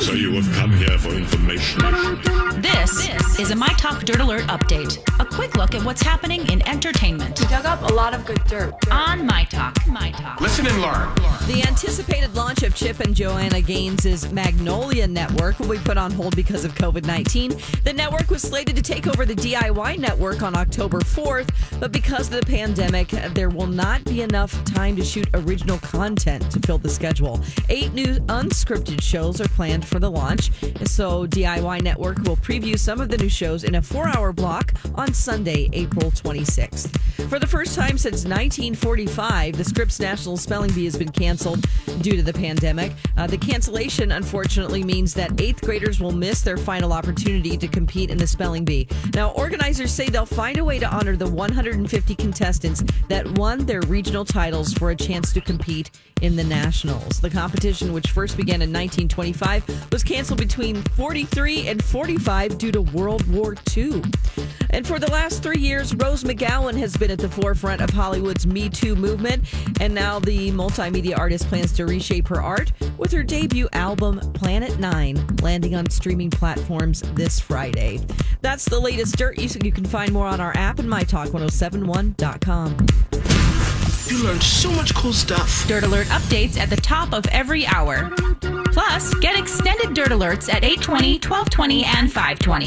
So you have come here for information. This, is a My Talk Dirt Alert update. A quick look at what's happening in entertainment We dug up a lot of good dirt. on My Talk. My Talk. Listen and learn. The anticipated launch of Chip and Joanna Gaines' Magnolia Network will be put on hold because of COVID 19. The network was slated to take over the DIY network on October 4th, but because of the pandemic, there will not be enough time to shoot original content to fill the schedule. Eight new unscripted shows are planned for the launch, so DIY Network will preview some of the new shows in a four hour block on Sunday, April 26th. For the first time since 1945, the Scripps National Spelling Bee has been canceled due to the pandemic. Uh, the cancellation, unfortunately, means that eighth graders will miss their final opportunity to compete in the spelling bee. Now, organizers say they'll find a way to honor the 150 contestants that won their regional titles for a chance to compete in the nationals. The competition, which first began in 1925, was canceled between 43 and 45 due to World War II. And for the last three years, Rose McGowan has been at the forefront of Hollywood's Me Too movement. And now the multimedia artist plans to reshape her art with her debut album, Planet Nine, landing on streaming platforms this Friday. That's the latest dirt. You, you can find more on our app and mytalk1071.com. You learned so much cool stuff. Dirt Alert updates at the top of every hour. Plus, get extended Dirt Alerts at 820, 1220, and 520.